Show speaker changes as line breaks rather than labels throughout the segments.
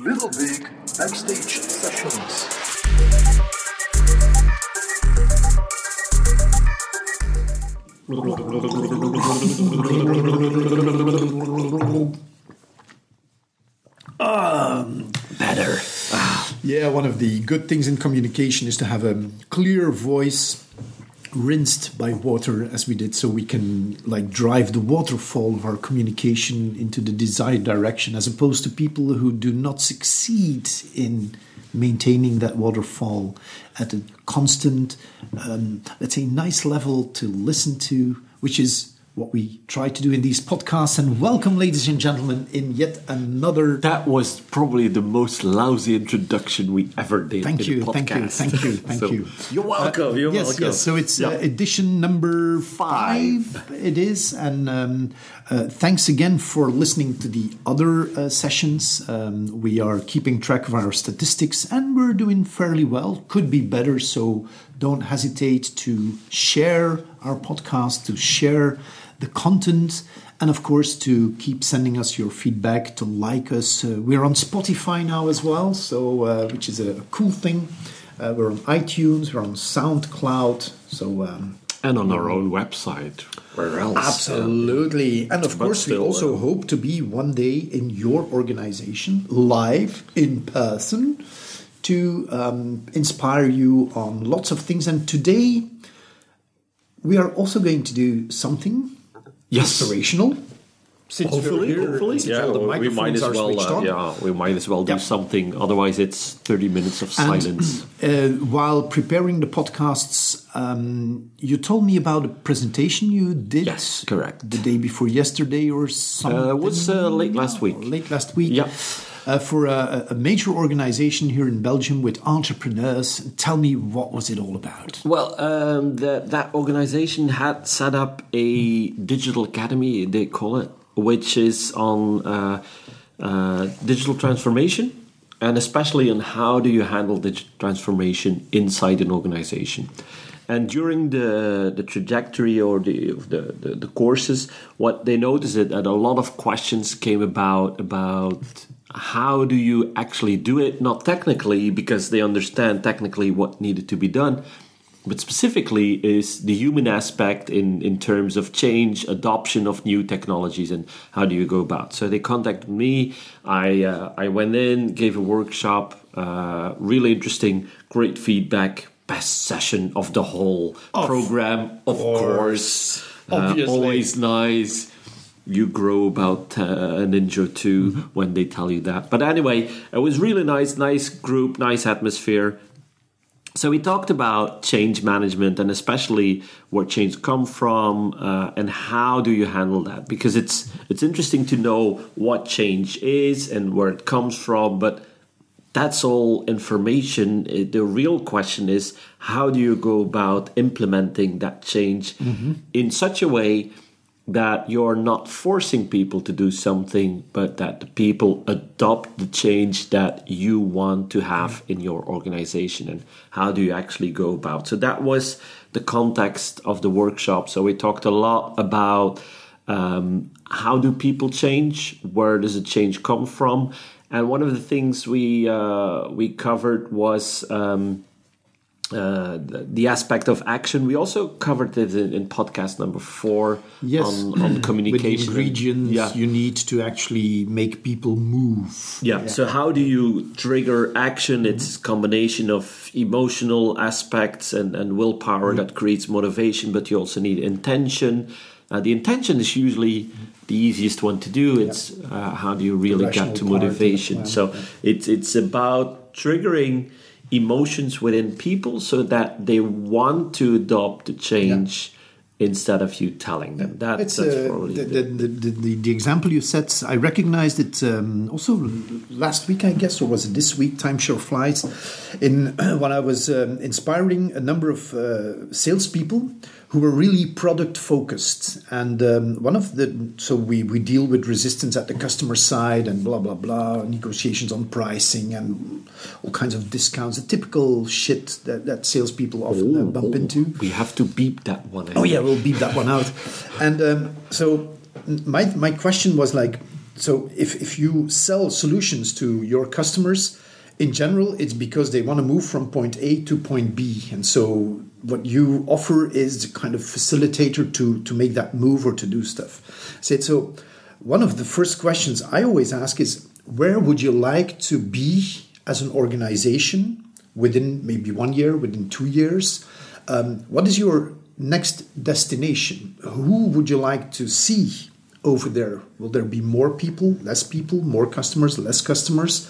Little Big Backstage Sessions.
Um, better.
Yeah, one of the good things in communication is to have a clear voice rinsed by water as we did so we can like drive the waterfall of our communication into the desired direction as opposed to people who do not succeed in maintaining that waterfall at a constant um, let's say nice level to listen to which is what we try to do in these podcasts and welcome ladies and gentlemen in yet another
That was probably the most lousy introduction we ever did.
Thank
in
you, thank you, thank you, thank
So,
you.
You're welcome. you're
yes,
welcome.
yes. So it's uh, edition number five. It is, and um, uh, thanks again for listening to the other uh, sessions. Um, we are keeping track of our statistics, and we're doing fairly well. Could be better, so don't hesitate to share our podcast, to share the content. And of course, to keep sending us your feedback, to like us. Uh, we're on Spotify now as well, so uh, which is a cool thing. Uh, we're on iTunes, we're on SoundCloud. So um,
and on our own website. Where else?
absolutely, and of
But
course, we also
uh,
hope to be one day in your organization, live in person, to um, inspire you on lots of things. And today, we are also going to do something
Yes.
inspirational. Since we're
Hopefully,
here,
hopefully,
since
yeah.
all the
we might as well, uh, yeah, we might as well do
Yeah.
something. Otherwise, it's thirty minutes of
And,
silence.
Uh, while preparing the podcasts, um, you told me about a presentation you did.
Yes, correct.
The day before yesterday or something.
Uh, it was, uh, late last week.
Late last week.
Yeah.
Uh, for a, a major organization here in Belgium with entrepreneurs. Tell me what was it all about?
Well, um, the, that organization had set up a digital academy, they call it, which is on uh, uh, digital transformation and especially on how do you handle digital transformation inside an organization. And during the, the trajectory or the, the, the, the courses, what they noticed is that a lot of questions came about about how do you actually do it, not technically, because they understand technically what needed to be done, but specifically is the human aspect in, in terms of change, adoption of new technologies, and how do you go about. So they contacted me. I uh, I went in, gave a workshop, uh, really interesting, great feedback, best session of the whole program, of course. Uh,
Obviously.
always nice. You grow about uh, an inch or 2 when they tell you that. But anyway, it was really nice, nice group, nice atmosphere. So we talked about change management and especially where change come from uh, and how do you handle that? Because it's it's interesting to know what change is and where it comes from but that's all information. Uh, the real question is how do you go about implementing that change in such a way that you're not forcing people to do something, but that the people adopt the change that you want to have in your organization. And how do you actually go about? So that was the context of the workshop. So we talked a lot about um, how do people change, where does the change come from, and one of the things we uh, we covered was. Um, uh, the, the aspect of action. We also covered it in, in podcast number four
Yes.
on, on
With
communication.
ingredients
Yeah.
you need to actually make people move.
yeah. So how do you trigger action? It's a combination of emotional aspects and, and willpower that creates motivation, but you also need intention. Uh, the intention is usually the easiest one to do. It's uh, how do you really get to
part of it,
motivation?
well,
so it's it's about triggering emotions within people so that they want to adopt the change instead of you telling them. That,
It's
that's
uh,
probably
the,
the-
the, the, the, the example you set. I recognized it um, also last week, I guess, or was it this week? Time sure flies. In when I was um, inspiring a number of uh, salespeople who were really product focused, and um, one of the so we we deal with resistance at the customer side and blah blah blah negotiations on pricing and all kinds of discounts, the typical shit that, that salespeople often uh, bump into.
we have to beep that one. Out.
Oh yeah, we'll beep that one out. And um, so my my question was like, so if, if you sell solutions to your customers, in general, it's because they want to move from point A to point B. And so what you offer is kind of facilitator to, to make that move or to do stuff. So, so one of the first questions I always ask is where would you like to be as an organization within maybe one year, within two years? Um, what is your next destination? Who would you like to see over there? Will there be more people, less people, more customers, less customers?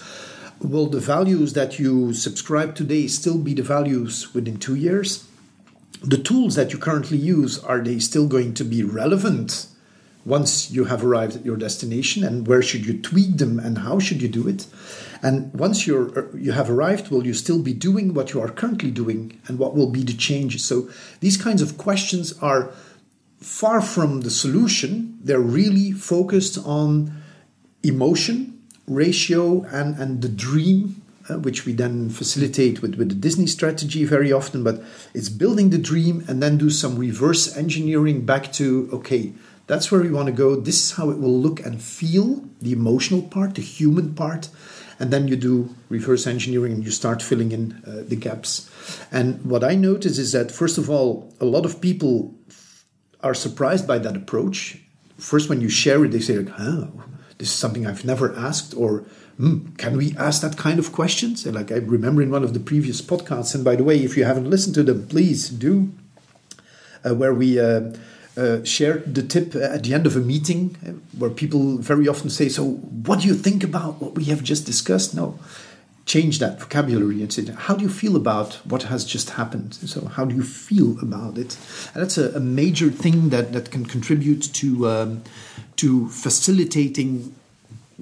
Will the values that you subscribe today still be the values within two years? The tools that you currently use, are they still going to be relevant once you have arrived at your destination? And where should you tweak them and how should you do it? And once you're uh, you have arrived, will you still be doing what you are currently doing, and what will be the changes? So these kinds of questions are far from the solution. They're really focused on emotion, ratio, and and the dream. Uh, which we then facilitate with, with the Disney strategy very often, but it's building the dream and then do some reverse engineering back to okay, that's where we want to go. This is how it will look and feel the emotional part, the human part, and then you do reverse engineering and you start filling in uh, the gaps. And what I notice is that, first of all, a lot of people are surprised by that approach. First, when you share it, they say, like, oh, this is something I've never asked, or mm, can we ask that kind of questions? And like I remember in one of the previous podcasts, and by the way, if you haven't listened to them, please do, uh, where we uh, uh, share the tip at the end of a meeting uh, where people very often say, So, what do you think about what we have just discussed? No, change that vocabulary and say, How do you feel about what has just happened? So, how do you feel about it? And that's a, a major thing that, that can contribute to, um, to facilitating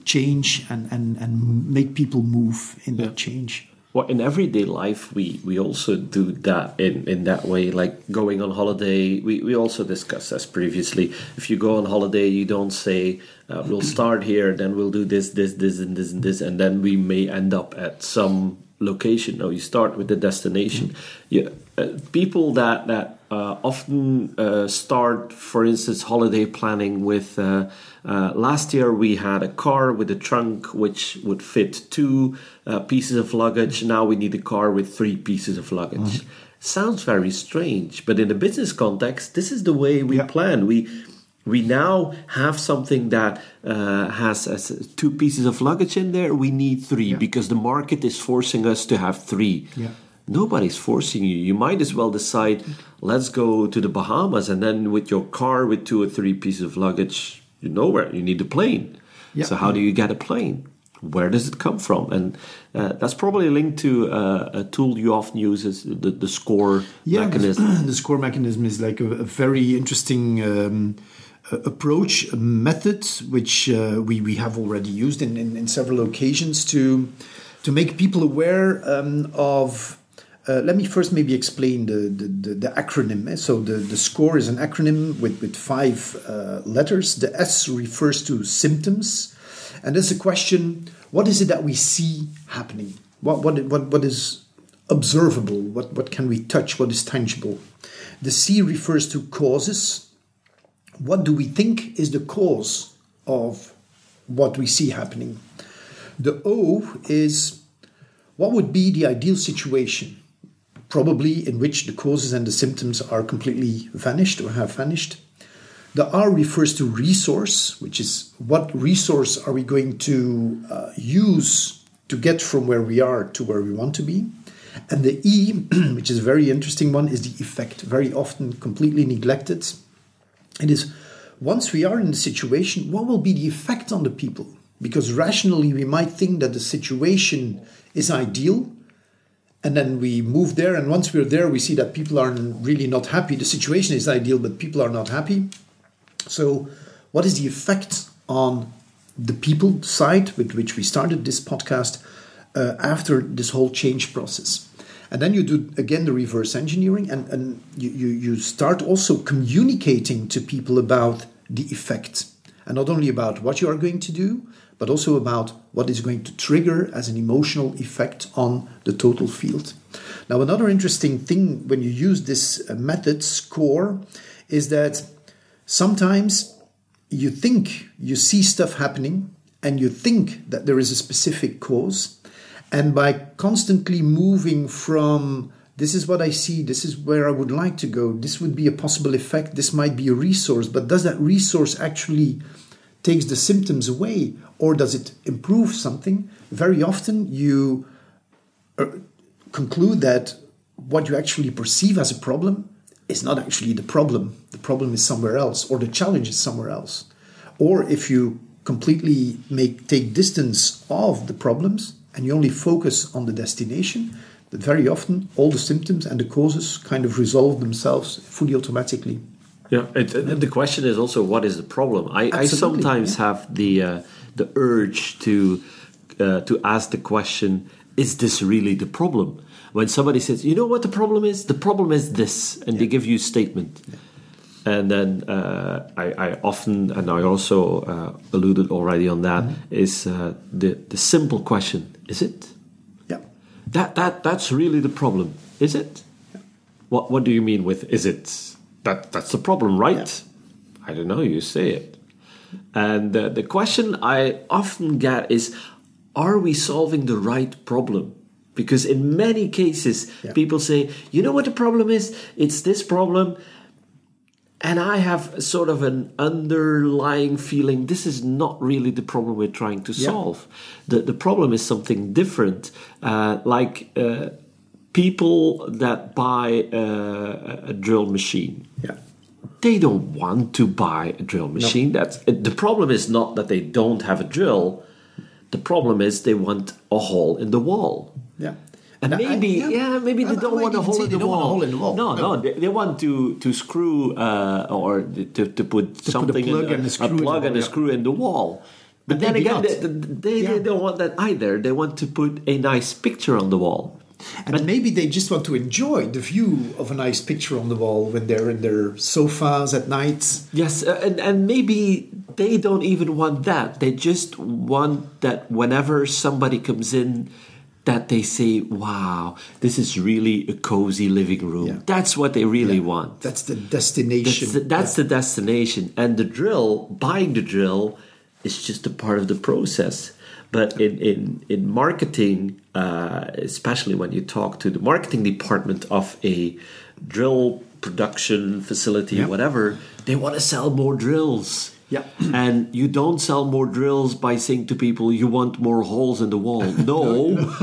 change and, and, and make people move in yeah. that change.
Well in everyday life we we also do that in in that way like going on holiday. We we also discussed this previously. If you go on holiday you don't say uh, we'll start here then we'll do this this this and this and this and then we may end up at some location. No you start with the destination. Mm-hmm. yeah uh, people that that uh, often uh, start for instance holiday planning with uh, uh, last year we had a car with a trunk which would fit two uh, pieces of luggage. Now we need a car with three pieces of luggage. Mm-hmm. Sounds very strange, but in a business context, this is the way we yeah. plan. We we now have something that uh, has, has, two pieces of luggage in there. We need three yeah. because the market is forcing us to have three.
Yeah.
Nobody's forcing you. You might as well decide, let's go to the Bahamas, and then with your car with two or three pieces of luggage, you know where you need a plane. Yep. So how do you get a plane? Where does it come from? And uh, that's probably linked to uh, a tool you often use is the, the score yeah, mechanism.
The score mechanism is like a, a very interesting um, approach, a method which uh, we, we have already used in, in, in, several occasions to to make people aware um, of uh, let me first maybe explain the, the, the, the, acronym. So the, the SCORE is an acronym with, with five uh, letters. The S refers to symptoms. And there's a question, what is it that we see happening? What, what, what, what is observable? What, what can we touch? What is tangible? The C refers to causes. What do we think is the cause of what we see happening? The O is what would be the ideal situation? Probably in which the causes and the symptoms are completely vanished or have vanished. The R refers to resource, which is what resource are we going to uh, use to get from where we are to where we want to be. And the E, which is a very interesting one, is the effect, very often completely neglected. It is once we are in the situation, what will be the effect on the people? Because rationally, we might think that the situation is ideal, and then we move there and once we're there we see that people are really not happy. The situation is ideal but people are not happy. So what is the effect on the people side with which we started this podcast uh, after this whole change process? And then you do again the reverse engineering and, and you, you, you start also communicating to people about the effect and not only about what you are going to do but also about what is going to trigger as an emotional effect on the total field. Now, another interesting thing when you use this uh, method, SCORE, is that sometimes you think you see stuff happening and you think that there is a specific cause. And by constantly moving from this is what I see, this is where I would like to go, this would be a possible effect, this might be a resource, but does that resource actually takes the symptoms away or does it improve something? Very often you uh, conclude that what you actually perceive as a problem is not actually the problem. The problem is somewhere else, or the challenge is somewhere else. Or if you completely make take distance of the problems and you only focus on the destination, that very often all the symptoms and the causes kind of resolve themselves fully automatically.
Yeah, it, and the question is also what is the problem? I, I sometimes
yeah.
have the uh, the urge to uh, to ask the question: Is this really the problem? When somebody says, "You know what the problem is? The problem is this," and they give you a statement, and then uh, I, I often and I also uh, alluded already on that
Mm-hmm.
is uh, the the simple question: Is it?
Yeah.
That that that's really the problem, is it? What what do you mean with is it? That that's the problem, right? I don't know. You say it, and uh, the question I often get is, are we solving the right problem? Because in many cases,
Yeah.
people say, you know what the problem is? It's this problem. And I have sort of an underlying feeling this is not really the problem we're trying to
Yeah.
solve. The, the problem is something different. Uh, like uh, people that buy uh, a drill machine
Yeah.
they don't want to buy a drill machine. That's the problem. Is not that they don't have a drill. The problem is they want a hole in the wall.
Yeah.
And
I-
maybe, yeah, maybe they
I-
don't
I
want a hole in
they
the
don't want a
wall.
hole in the wall.
No,
No.
no, they, they want to to screw uh, or to, to put something
plug
in
and a screw in
a
the
plug
wall,
and a
yeah.
screw in the wall. But then again, they, they, they
Yeah.
don't want that either. They want to put a nice picture on the wall.
And maybe they just want to enjoy the view of a nice picture on the wall when they're in their sofas at night.
Yes, uh, and, and maybe they don't even want that. They just want that whenever somebody comes in, that they say, "Wow, this is really a cozy living room."
Yeah.
That's what they really want.
That's the destination.
That's, the, that's the destination, and the drill, buying the drill, is just a part of the process. But in in in marketing, uh, especially when you talk to the marketing department of a drill production facility,
Yeah.
whatever, they want to sell more drills.
Yeah.
And you don't sell more drills by saying to people, you want more holes in the wall. No,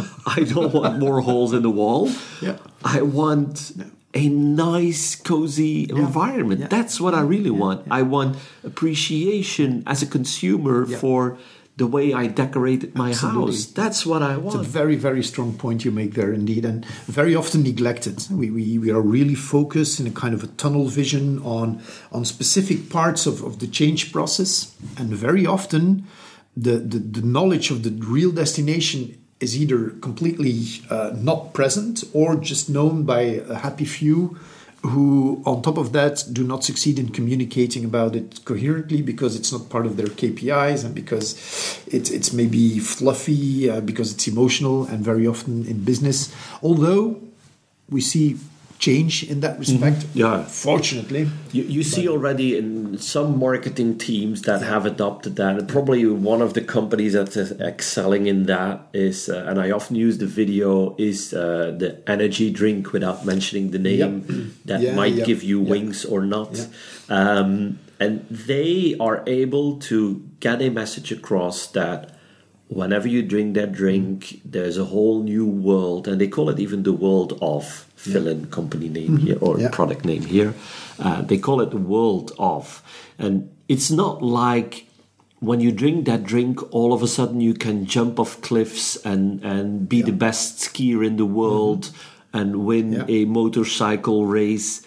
I don't want more holes in the wall.
Yeah.
I want a nice, cozy environment.
Yeah.
That's what I really want. I want appreciation as a consumer
Yeah.
for the way I decorated my
Absolutely.
house. That's what I want.
It's a very, very strong point you make there, indeed, and very often neglected. We, we, we are really focused in a kind of a tunnel vision on, on specific parts of, of the change process, and very often the, the, the knowledge of the real destination is either completely uh, not present or just known by a happy few who, on top of that, do not succeed in communicating about it coherently because it's not part of their KPIs and because it's it's maybe fluffy, uh, because it's emotional, and very often in business. Although we see change in that respect,
Yeah.
fortunately.
You, you see already in some marketing teams that have adopted that. And probably one of the companies that is excelling in that is, uh, and I often use the video, is uh, the energy drink without mentioning the name that
Yeah,
might
yeah,
give you
yeah.
wings or not.
Yeah.
Um, and they are able to get a message across that whenever you drink that drink, there's a whole new world, and they call it even the world of fill-in company name here or
Mm-hmm. Yeah.
product name here. Uh, they call it the world of, and it's not like when you drink that drink, all of a sudden you can jump off cliffs and and be the best skier in the world and win
Mm-hmm. Yeah.
a motorcycle race.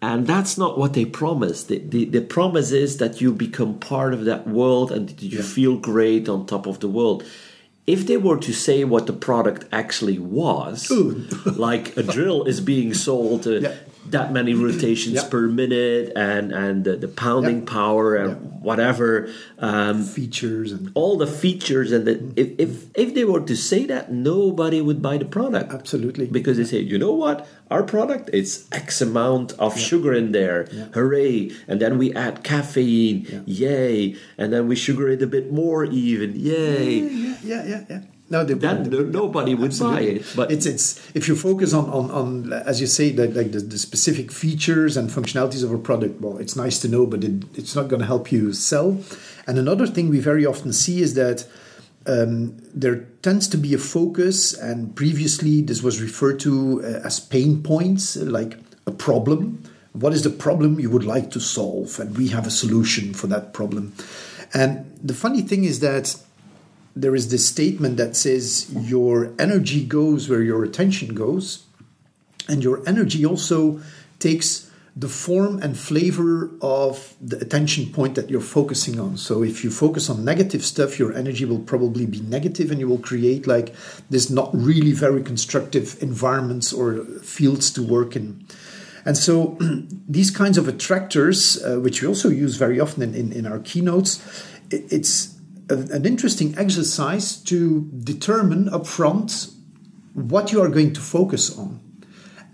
And that's not what they promise. The, the, the promise is that you become part of that world and that you feel great on top of the world. If they were to say what the product actually was, like a drill is being sold, uh,
Yeah.
That many rotations
Yeah.
per minute and and the, the pounding
Yeah.
power and
Yeah.
whatever. Um,
features and
all the features and the, if, if if they were to say that nobody would buy the product
Absolutely.
because they say you know what our product is x amount of sugar in there hooray and then we add caffeine yay and then we sugar it a bit more even yay
yeah, yeah, yeah, yeah. No, they
Then
wouldn't.
nobody would buy it, but-
it's it's if you focus on on, on as you say like, like the, the specific features and functionalities of a product. Well, it's nice to know, but it, it's not going to help you sell. And another thing we very often see is that um, there tends to be a focus, and previously this was referred to uh, as pain points, like a problem. What is the problem you would like to solve? And we have a solution for that problem. And the funny thing is that there is this statement that says your energy goes where your attention goes, and your energy also takes the form and flavor of the attention point that you're focusing on. So if you focus on negative stuff, your energy will probably be negative and you will create like this not really very constructive environments or fields to work in. And so these kinds of attractors, uh, which we also use very often in, in, in our keynotes, it, it's an interesting exercise to determine upfront what you are going to focus on.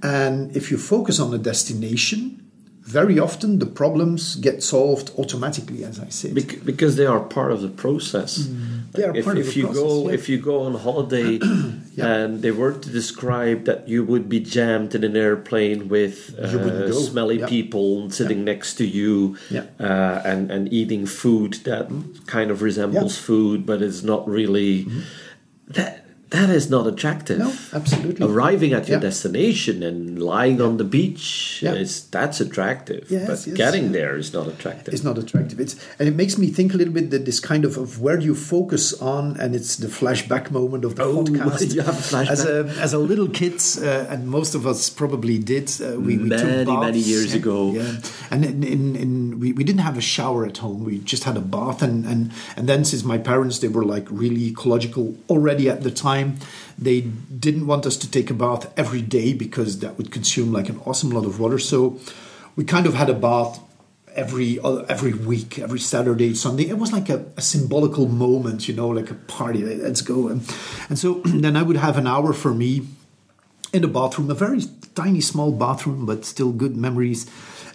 And if you focus on a destination, very often the problems get solved automatically, as I said.
Bec- because they are part of the process.
Mm. They are
if,
part of the
you
process,
go
yeah.
if you go on holiday
Yeah.
and they were to describe that you would be jammed in an airplane with uh, smelly
Yeah.
people sitting next to you uh, and and eating food that kind of resembles food but is not really that that is not attractive.
No, absolutely.
Arriving at your
Yeah.
destination and lying on the beach
Yeah.
is that's attractive.
Yes,
but
yes,
getting there is not attractive.
It's not attractive. It's and it makes me think a little bit that this kind of, of where do you focus on, and it's the flashback moment of the
Oh,
podcast.
you have a flashback.
As a as a little kid, uh, and most of us probably did. Uh, we, we
Many,
took
many years ago.
Yeah, and in, in, in we, we didn't have a shower at home. We just had a bath, and and and then since my parents they were like really ecological already at the time. They didn't want us to take a bath every day because that would consume like an awesome lot of water. So we kind of had a bath every uh, every week, every Saturday, Sunday. It was like a, a symbolical moment, you know, like a party. Let's go. And, and so then I would have an hour for me in the bathroom, a very tiny, small bathroom, but still good memories.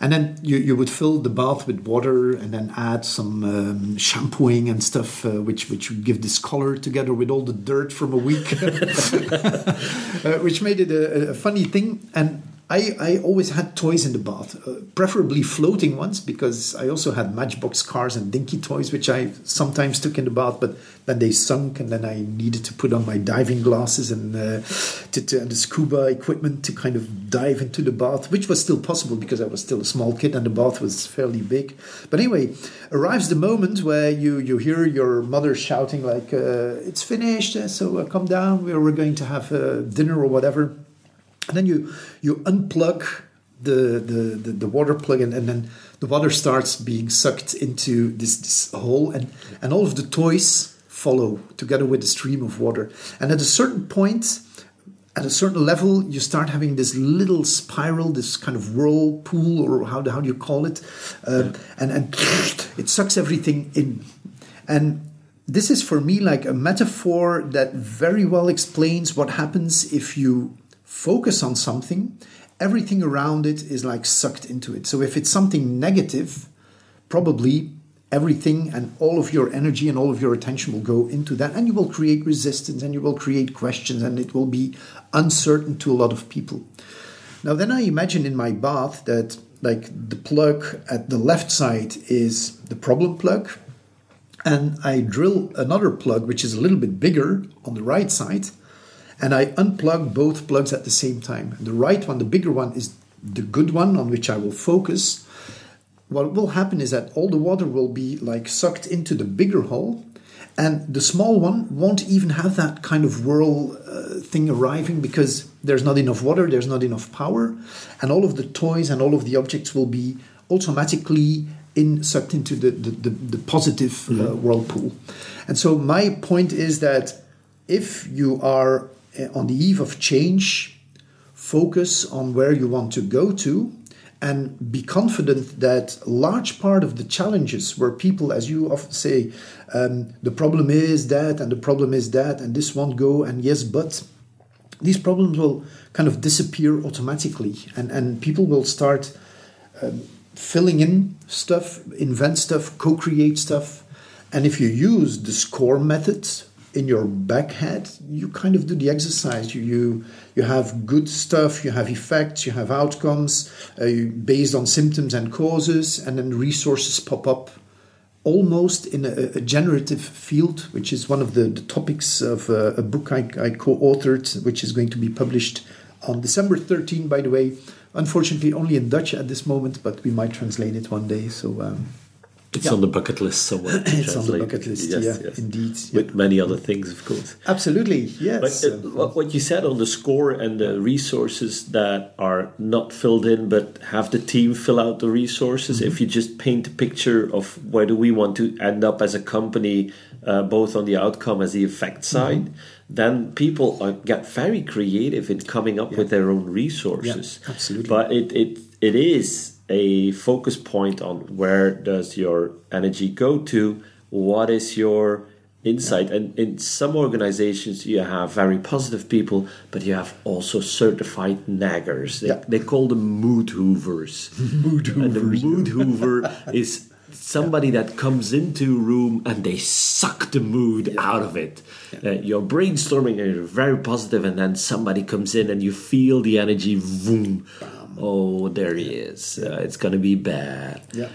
And then you, you would fill the bath with water and then add some um, shampooing and stuff, uh, which which would give this color together with all the dirt from a week, uh, which made it a, a funny thing. And I, I always had toys in the bath, uh, preferably floating ones, because I also had Matchbox cars and dinky toys, which I sometimes took in the bath, but then they sunk, and then I needed to put on my diving glasses and, uh, to, to, and the scuba equipment to kind of dive into the bath, which was still possible because I was still a small kid and the bath was fairly big. But anyway, arrives the moment where you, you hear your mother shouting, like, uh, it's finished, so uh, come down, we're, we're going to have uh, dinner or whatever. And then you you unplug the the, the, the water plug and, and then the water starts being sucked into this, this hole and, and all of the toys follow together with the stream of water. And at a certain point, at a certain level, you start having this little spiral, this kind of whirlpool, or how, how do you call it? Um, and, and it sucks everything in. And this is for me like a metaphor that very well explains what happens if you focus on something, everything around it is like sucked into it. So if it's something negative, probably everything and all of your energy and all of your attention will go into that and you will create resistance and you will create questions and it will be uncertain to a lot of people. Now then I imagine in my bath that like the plug at the left side is the problem plug and I drill another plug which is a little bit bigger on the right side and I unplug both plugs at the same time. The right one, the bigger one, is the good one on which I will focus. What will happen is that all the water will be like sucked into the bigger hole, and the small one won't even have that kind of whirl uh, thing arriving because there's not enough water, there's not enough power, and all of the toys and all of the objects will be automatically in sucked into the the, the, the positive uh, whirlpool. And so my point is that if you are uh, on the eve of change, focus on where you want to go to and be confident that large part of the challenges where people, as you often say, um, the problem is that and the problem is that and this won't go and yes, but these problems will kind of disappear automatically and, and people will start um, filling in stuff, invent stuff, co create stuff. And if you use the score methods, in your back head, you kind of do the exercise. You you, you have good stuff, you have effects, you have outcomes uh, based on symptoms and causes, and then resources pop up almost in a, a generative field, which is one of the, the topics of uh, a book I, I co authored, which is going to be published on December 13, by the way. Unfortunately, only in Dutch at this moment, but we might translate it one day. So. Um,
it's yeah. on the bucket list somewhere.
it's on the bucket list, yes, yeah, yes. indeed.
With many other things, of course.
Absolutely, yes.
But uh, what you said on the score and the resources that are not filled in, but have the team fill out the resources. Mm-hmm. If you just paint a picture of where do we want to end up as a company, uh, both on the outcome as the effect mm-hmm. side, mm-hmm. then people are, get very creative in coming up with their own resources.
absolutely.
But it, it, it is a focus point on where does your energy go to what is your insight? And in some organizations you have very positive people but you have also certified naggers. They, yeah. they call them mood hoovers.
Mood hoovers
and the mood hoover is somebody that comes into a room and they suck the mood yeah. out of it. Yeah. uh, you're brainstorming and you're very positive and then somebody comes in and you feel the energy boom oh, there he is. Uh, it's going to be bad.
Yeah.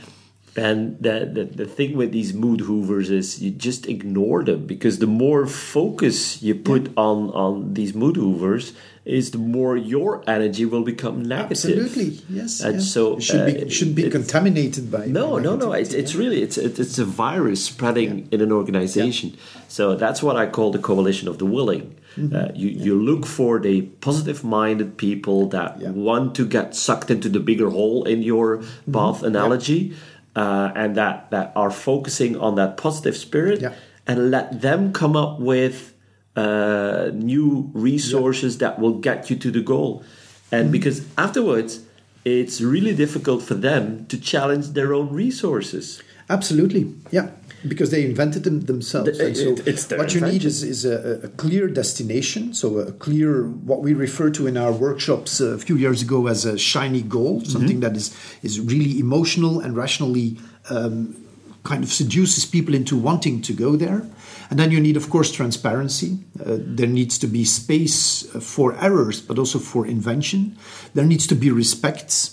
And the, the, the thing with these mood hoovers is you just ignore them because the more focus you put yeah. on, on these mood hoovers is the more your energy will become negative.
Absolutely, yes.
And so
it should be, uh, shouldn't be contaminated by.
No, no, no. It's, it's really it's it's a virus spreading in an organization. So that's what I call the coalition of the willing. Mm-hmm. Uh, you, yeah. you look for the positive minded people that yeah. want to get sucked into the bigger hole in your mm-hmm. bath analogy yeah. uh, and that, that are focusing on that positive spirit and let them come up with uh, new resources that will get you to the goal. And mm-hmm. because afterwards, it's really difficult for them to challenge their own resources.
Absolutely, yeah because they invented them themselves.
The, so it,
what you need is, is a, a, clear destination, so a clear what we refer to in our workshops a few years ago as a shiny goal, mm-hmm. something that is is really emotional and rationally um, kind of seduces people into wanting to go there. And then you need, of course, transparency. Uh, there needs to be space for errors, but also for invention. There needs to be respect.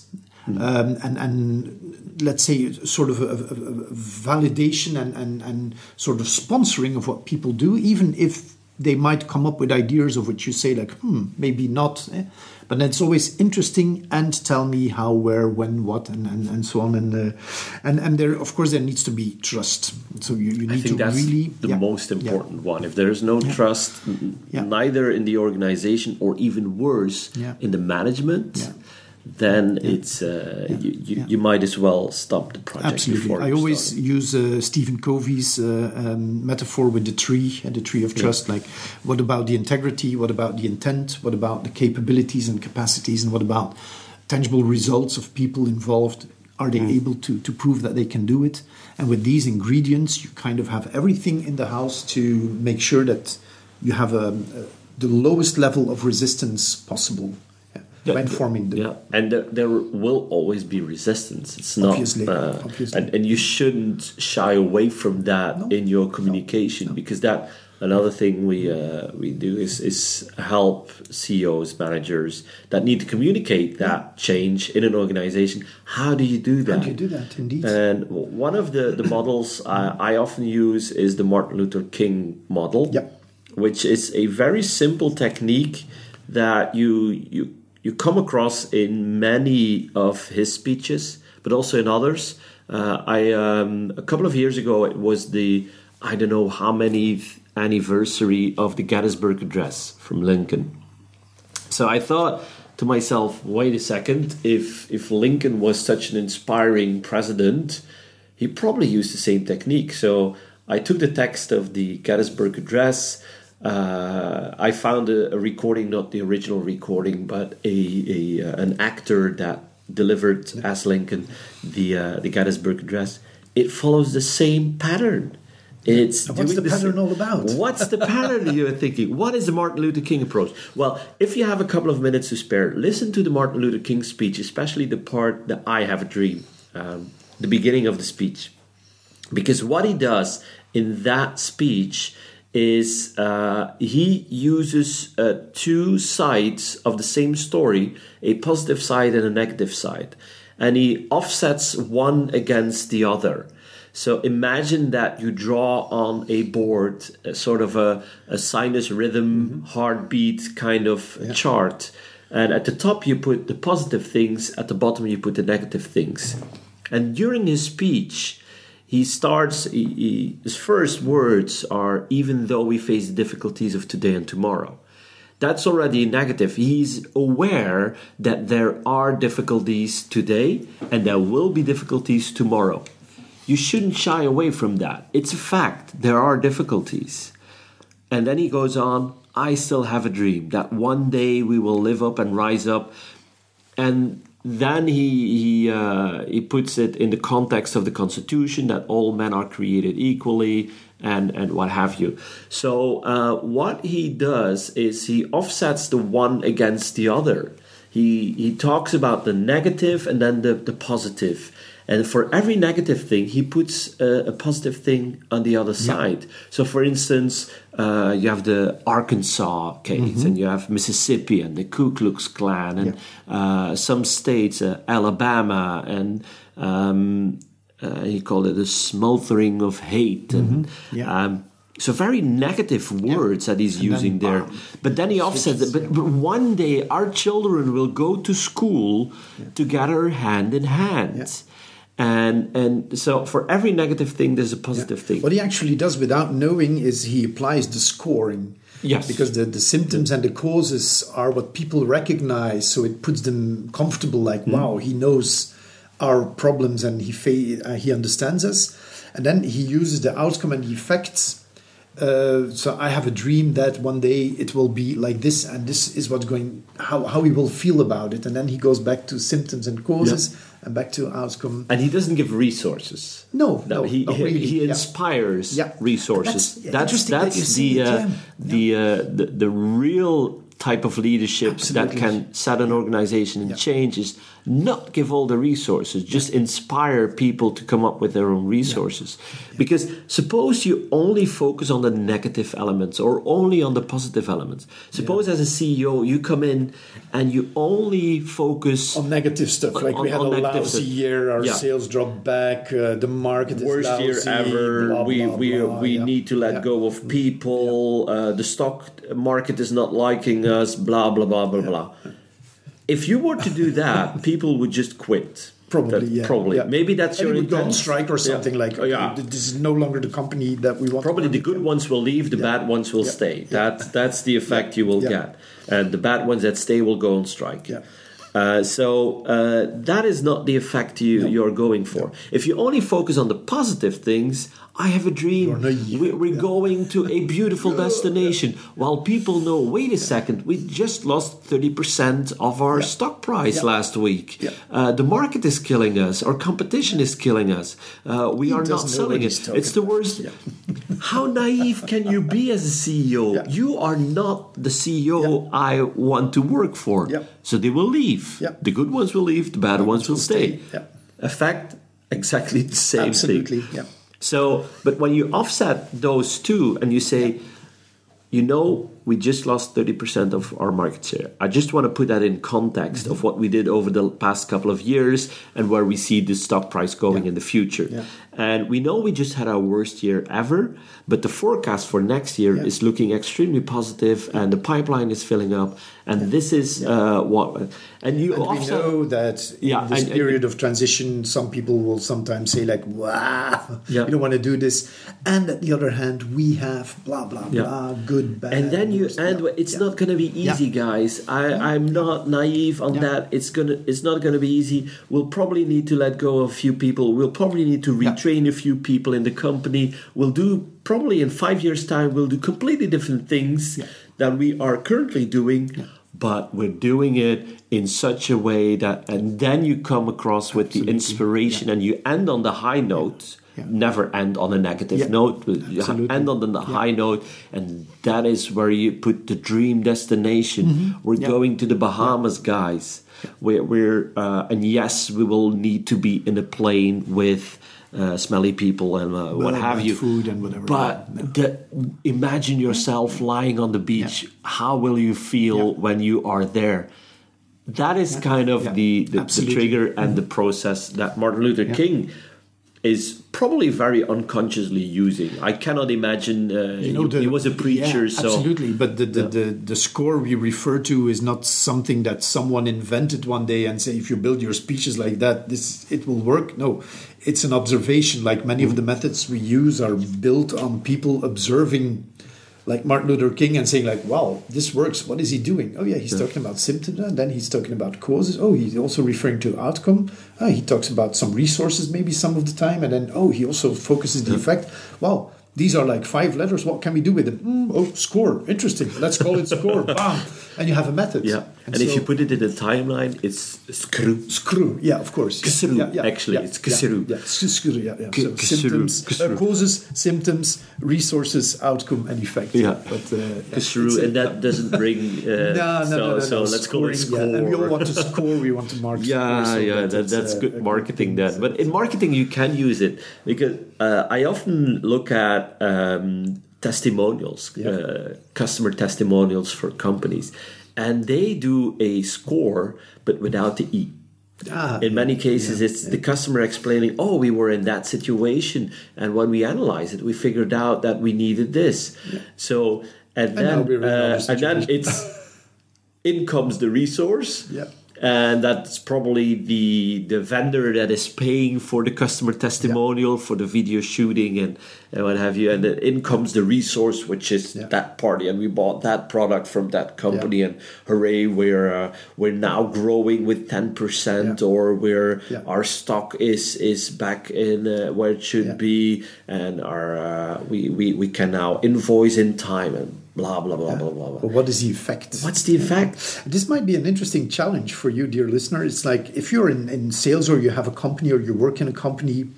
Um, and, and let's say, sort of a, a, a validation and, and, and sort of sponsoring of what people do, even if they might come up with ideas of which you say like, hmm, maybe not. Eh? But it's always interesting and tell me how, where, when, what, and, and, and so on. And uh, and and there, of course, there needs to be trust. So you, you need to really
the
yeah,
most important yeah. one. If there is no yeah. trust, neither in the organization or even worse in the management then yeah. it's uh, yeah. You, you, yeah. you, might as well stop the project.
Absolutely, I always start. use uh, Stephen Covey's uh, um, metaphor with the tree and the tree of trust. Like, what about the integrity? What about the intent? What about the capabilities and capacities? And what about tangible results of people involved? Are they mm. able to to prove that they can do it? And with these ingredients, you kind of have everything in the house to make sure that you have a, a the lowest level of resistance possible when forming
the yeah and there, there, will always be resistance it's not
obviously, uh,
obviously. And, and you shouldn't shy away from that no, in your communication no, no. because that another thing we uh, we do is is help CEOs managers that need to communicate that yeah. change in an organization how do you do that
how do you do that indeed
and one of the the models I, I often use is the Martin Luther King model
yep.
which is a very simple technique that you you you come across in many of his speeches, but also in others. Uh, I um, a couple of years ago it was the I don't know how many anniversary of the Gettysburg Address from Lincoln. So I thought to myself, wait a second, if if Lincoln was such an inspiring president, he probably used the same technique. So I took the text of the Gettysburg Address uh, I found a, a recording, not the original recording, but a, a uh, an actor that delivered as Lincoln the uh, the Gettysburg Address. It follows the same pattern. It's
And what's the pattern
same-
all about?
What's the pattern you're thinking? What is the Martin Luther King approach? Well, if you have a couple of minutes to spare, listen to the Martin Luther King speech, especially the part that I have a dream, um, the beginning of the speech. Because what he does in that speech is uh, he uses uh, two sides of the same story, a positive side and a negative side, and he offsets one against the other. So imagine that you draw on a board a sort of a, a sinus rhythm, heartbeat kind of chart. And at the top, you put the positive things, at the bottom, you put the negative things. And during his speech, he starts, he, he- his first words are, even though we face the difficulties of today and tomorrow. That's already negative. He's aware that there are difficulties today and there will be difficulties tomorrow. You shouldn't shy away from that. It's a fact. There are difficulties. And then he goes on, I still have a dream that one day we will live up and rise up. And then he he uh, he puts it in the context of the Constitution that all men are created equally and and what have you. So uh, what he does is he offsets the one against the other. He he talks about the negative and then the, the positive. And for every negative thing, he puts a, a positive thing on the other side. So, for instance, uh, you have the Arkansas case, and you have Mississippi and the Ku Klux Klan, and uh, some states, uh, Alabama, and um, uh, he called it a smothering of hate. And
Yeah.
um, so, very negative words that he's
And
using there. But then he offsets it. But, but one day, our children will go to school together, hand in hand. And and so for every negative thing, there's a positive thing.
What he actually does without knowing is he applies the scoring.
Yes.
Because the, the symptoms and the causes are what people recognize, so it puts them comfortable. Like,
Hmm.
wow, he knows our problems and he fa- uh, he understands us, and then he uses the outcome and the effects. Uh, so I have a dream that one day it will be like this, and this is what's going how how he will feel about it, and then he goes back to symptoms and causes and back to outcome.
and he doesn't give resources.
No,
no,
no,
he he,
really,
he inspires
Yeah.
resources.
That's- yeah,
that's
interesting that
that's
you
the uh,
yeah.
the, uh, the the real type of leadership that can set an organization and
Yeah.
change is not give all the resources, just inspire people to come up with their own resources. Because suppose you only focus on the negative elements or only on the positive elements. Suppose as a CEO you come in and you only focus
on negative stuff. Like
On-
we had
on
a
negative
lousy
stuff.
year, our
Yeah.
sales dropped back, uh, the market is
worst
lousy,
year ever.
blah,
we
blah,
we
blah,
we
yeah.
need to let
Yeah.
go of people. Uh, the stock market is not liking us. Blah blah blah blah blah. If you were to do that, people would just quit.
Probably, yeah.
Probably.
yeah.
Maybe that's
and
your
would go on strike or
Yeah.
something like.
Oh, yeah.
This is no longer the company that we want.
Probably the good ones will leave, the bad ones will
Yeah.
stay. That that's the effect you will
Yeah.
get, and the bad ones that stay will go on strike.
Yeah.
Uh, so uh, that is not the effect you you're going for. If you only focus on the positive things, I have a dream. We're going to a beautiful destination. While people know, wait a second, we just lost thirty percent of our stock price last week. Uh, the market is killing us. Our competition is killing us. Uh, we are not selling it. It's the worst. How naive can you be as a CEO? You are not the CEO. I want to work for. So they will leave. The good ones will leave, the bad ones will stay.
Yeah.
Effect exactly the same
Absolutely.
thing.
Yeah.
So, but when you offset those two and you say, you know, we just lost 30% of our market share. I just want to put that in context of what we did over the past couple of years and where we see the stock price going
Yeah.
in the future.
Yeah.
And we know we just had our worst year ever, but the forecast for next year
Yeah.
is looking extremely positive and the pipeline is filling up. And this is uh, what, and you
And we know that in
Yeah,
this
and- and-
period of transition, some people will sometimes say like, "Wow, you don't want to do this," and at the other hand, we have blah blah blah good good, bad.
and then you end.
Yeah,
it's
yeah.
not going to be easy, guys. I, I'm not naive on
Yeah.
that. It's gonna. It's not going to be easy. We'll probably need to let go of a few people. We'll probably need to retrain a few people in the company. We'll do probably in five years' time. We'll do completely different things than we are currently doing. But we're doing it in such a way that, and then you come across with the inspiration, and you end on the high note.
Yeah.
Never end on a negative
Yeah.
note. You end on the high note, and that is where you put the dream destination. We're
Mm-hmm. Yeah.
going to the Bahamas, guys. We're, we're uh, and yes, we will need to be in a plane with uh, smelly people and uh, what have you.
food and whatever.
But
Yeah.
the, imagine yourself lying on the beach. How will you feel
Yeah.
when you are there? That is kind of
Yeah.
the, the, the trigger and the process that Martin Luther King is probably very unconsciously using. I cannot imagine. Uh,
You know,
he,
the-
he was a preacher,
yeah,
so
absolutely. But the the, the the score we refer to is not something that someone invented one day and say if you build your speeches like that, this it will work. No, it's an observation. Like many of the methods we use are built on people observing. Like Martin Luther King and saying like, "Wow, this works. What is he doing? Oh yeah, he's talking about symptoms, and then he's talking about causes. Oh, he's also referring to outcome. Ah, he talks about some resources, maybe some of the time, and then oh, he also focuses the effect. Wow, these are like five letters. What can we do with them? Hmm, oh, score. Interesting. Let's call it score. Bam. And you have a method.
yeah. And, if
so-
you put it in a timeline, it's screw.
Screw, yeah, of course.
Ksru,
yeah, yeah,
actually,
yeah,
it's ksru.
Yeah, yeah, yeah, yeah. So
ksru,
symptoms,
ksru.
uh, causes, symptoms, resources, outcome, and effect.
Yeah.
but uh,
Screw, and that doesn't bring. Uh,
no, no,
so,
no, no,
so
no.
let's call it score.
Yeah. And we all want to score. We want to mark. score,
Yeah,
so
yeah,
that
that, that's
uh,
good marketing. Then, but in marketing, you can use it because uh, I often look at um, testimonials,
Yeah.
uh, customer testimonials for companies, and they do a score, but without the e.
Ah,
in many cases, it's the customer explaining, "Oh, we were in that situation, and when we analyzed it, we figured out that we needed this." So, and,
now
then,
we're in another
uh, and then it's in comes the resource,
Yeah.
And that's probably the the vendor that is paying for the customer testimonial for the video shooting and, and what have you and then in comes the resource which is
Yeah.
that party and we bought that product from that company and hooray we're uh, we're now growing with 10%
Yeah.
or we're
Yeah.
our stock is is back in uh, where it should
Yeah.
be and our uh, we, we we can now invoice in time and blah blah blah blah blah, blah.
But what is the effect?
what's the effect
This might be an interesting challenge for you, dear listener. It's like if you're in, in sales or you have a company or you work in a company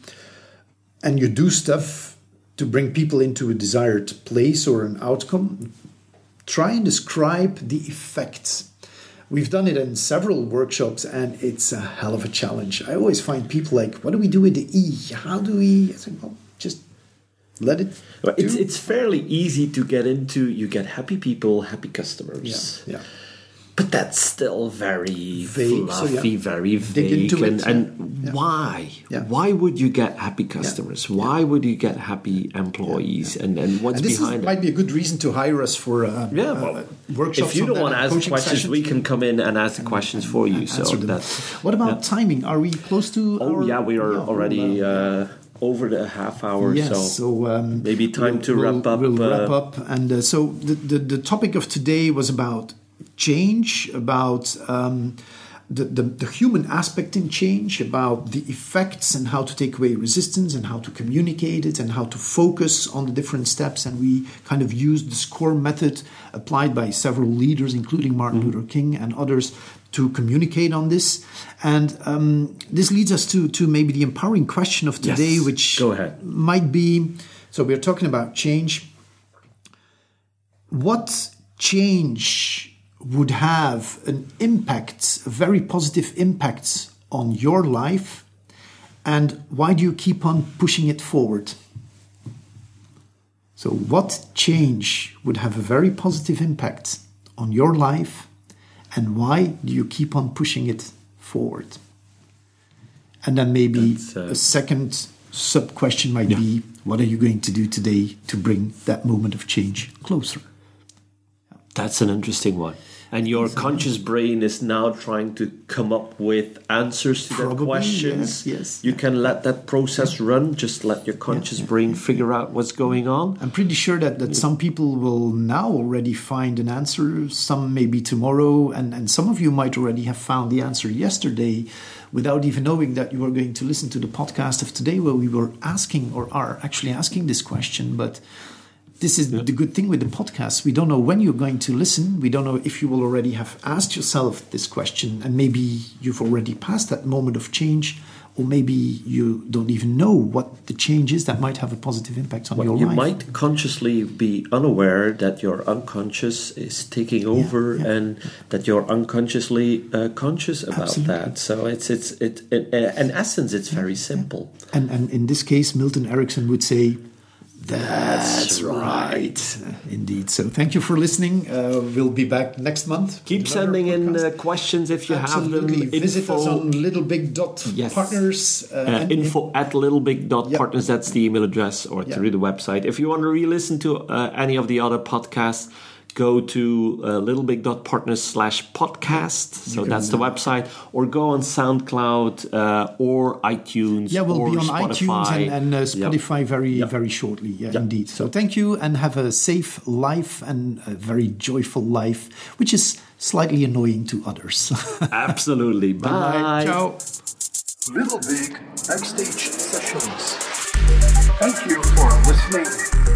and you do stuff to bring people into a desired place or an outcome, try and describe the effects. We've done it in several workshops and it's a hell of a challenge. I always find people like, what do we do with the E? How do we? I say, well, just let it.
It's
do.
it's fairly easy to get into. You get happy people, happy customers.
yeah, yeah.
But that's still very
Vague, so
fluffy,
yeah.
very vague. and
it,
and
yeah.
why? Why would you get happy customers? Why would you get happy employees? And and what's
And is,
behind it?
might be a good reason to hire us for uh,
Yeah,
uh,
well,
workshops.
if you don't want to ask questions,
sessions.
we can come in and ask the questions for you. So
them.
that's
What about timing? Are we close to?
oh yeah, we are already uh, over the half hour.
Yes,
so,
so, um,
maybe time to
we'll-
wrap up.
We'll
uh,
wrap up, and uh, so the, the the topic of today was about change, about um, the, the the human aspect in change, about the effects and how to take away resistance and how to communicate it and how to focus on the different steps. And we kind of used the SCORE method applied by several leaders, including Martin
Mm-hmm.
Luther King and others. To communicate on this, and um, this leads us to to maybe the empowering question of today,
Yes,
which
go ahead.
might be so we're talking about change. What change would have an impact a very positive impact on your life? And why do you keep on pushing it forward? So what change would have a very positive impact on your life and why do you keep on pushing it forward and then maybe
uh,
a second sub question might be what are you going to do today to bring that moment of change closer?
That's an interesting one. And your conscious brain is now trying to come up with answers to
Probably,
questions.
yes, yes.
You can let that process run. Just let your conscious brain figure out what's going on.
I'm pretty sure that, that some people will now already find an answer, some maybe tomorrow, and, and some of you might already have found the answer yesterday without even knowing that you were going to listen to the podcast of today where we were asking or are actually asking this question. But this is the good thing with the podcast. We don't know when you're going to listen. We don't know if you will already have asked yourself this question and maybe you've already passed that moment of change or maybe you don't even know what the change is that might have a positive impact on your
you
life.
You might consciously be unaware that your unconscious is taking over
yeah.
and that you're unconsciously uh, conscious about
Absolutely.
that so it's it's it, it in essence it's very simple
And, and in this case, Milton Erickson would say, That's, right. Indeed. So thank you for listening. Uh, we'll be back next month.
keep sending in uh, questions if you
Absolutely.
have them
Visit us on littlebig.partners.
Yes.
Partners, uh,
Uh, info at littlebig.partners, that's the email address, or
Yeah.
through the website. If you want to re listen to uh, any of the other podcasts, go to uh, littlebig.partners slash podcast. So
can,
that's the website, or go on SoundCloud uh, or iTunes.
Yeah, we'll
or
be on
Spotify.
iTunes and, and uh,
Yep.
Spotify very,
Yep.
very shortly. Yeah,
Yep.
indeed. So thank you and have a safe life and a very joyful life, which is slightly annoying to others.
Absolutely. Bye.
Ciao.
Little Big Backstage Sessions. Thank you for listening.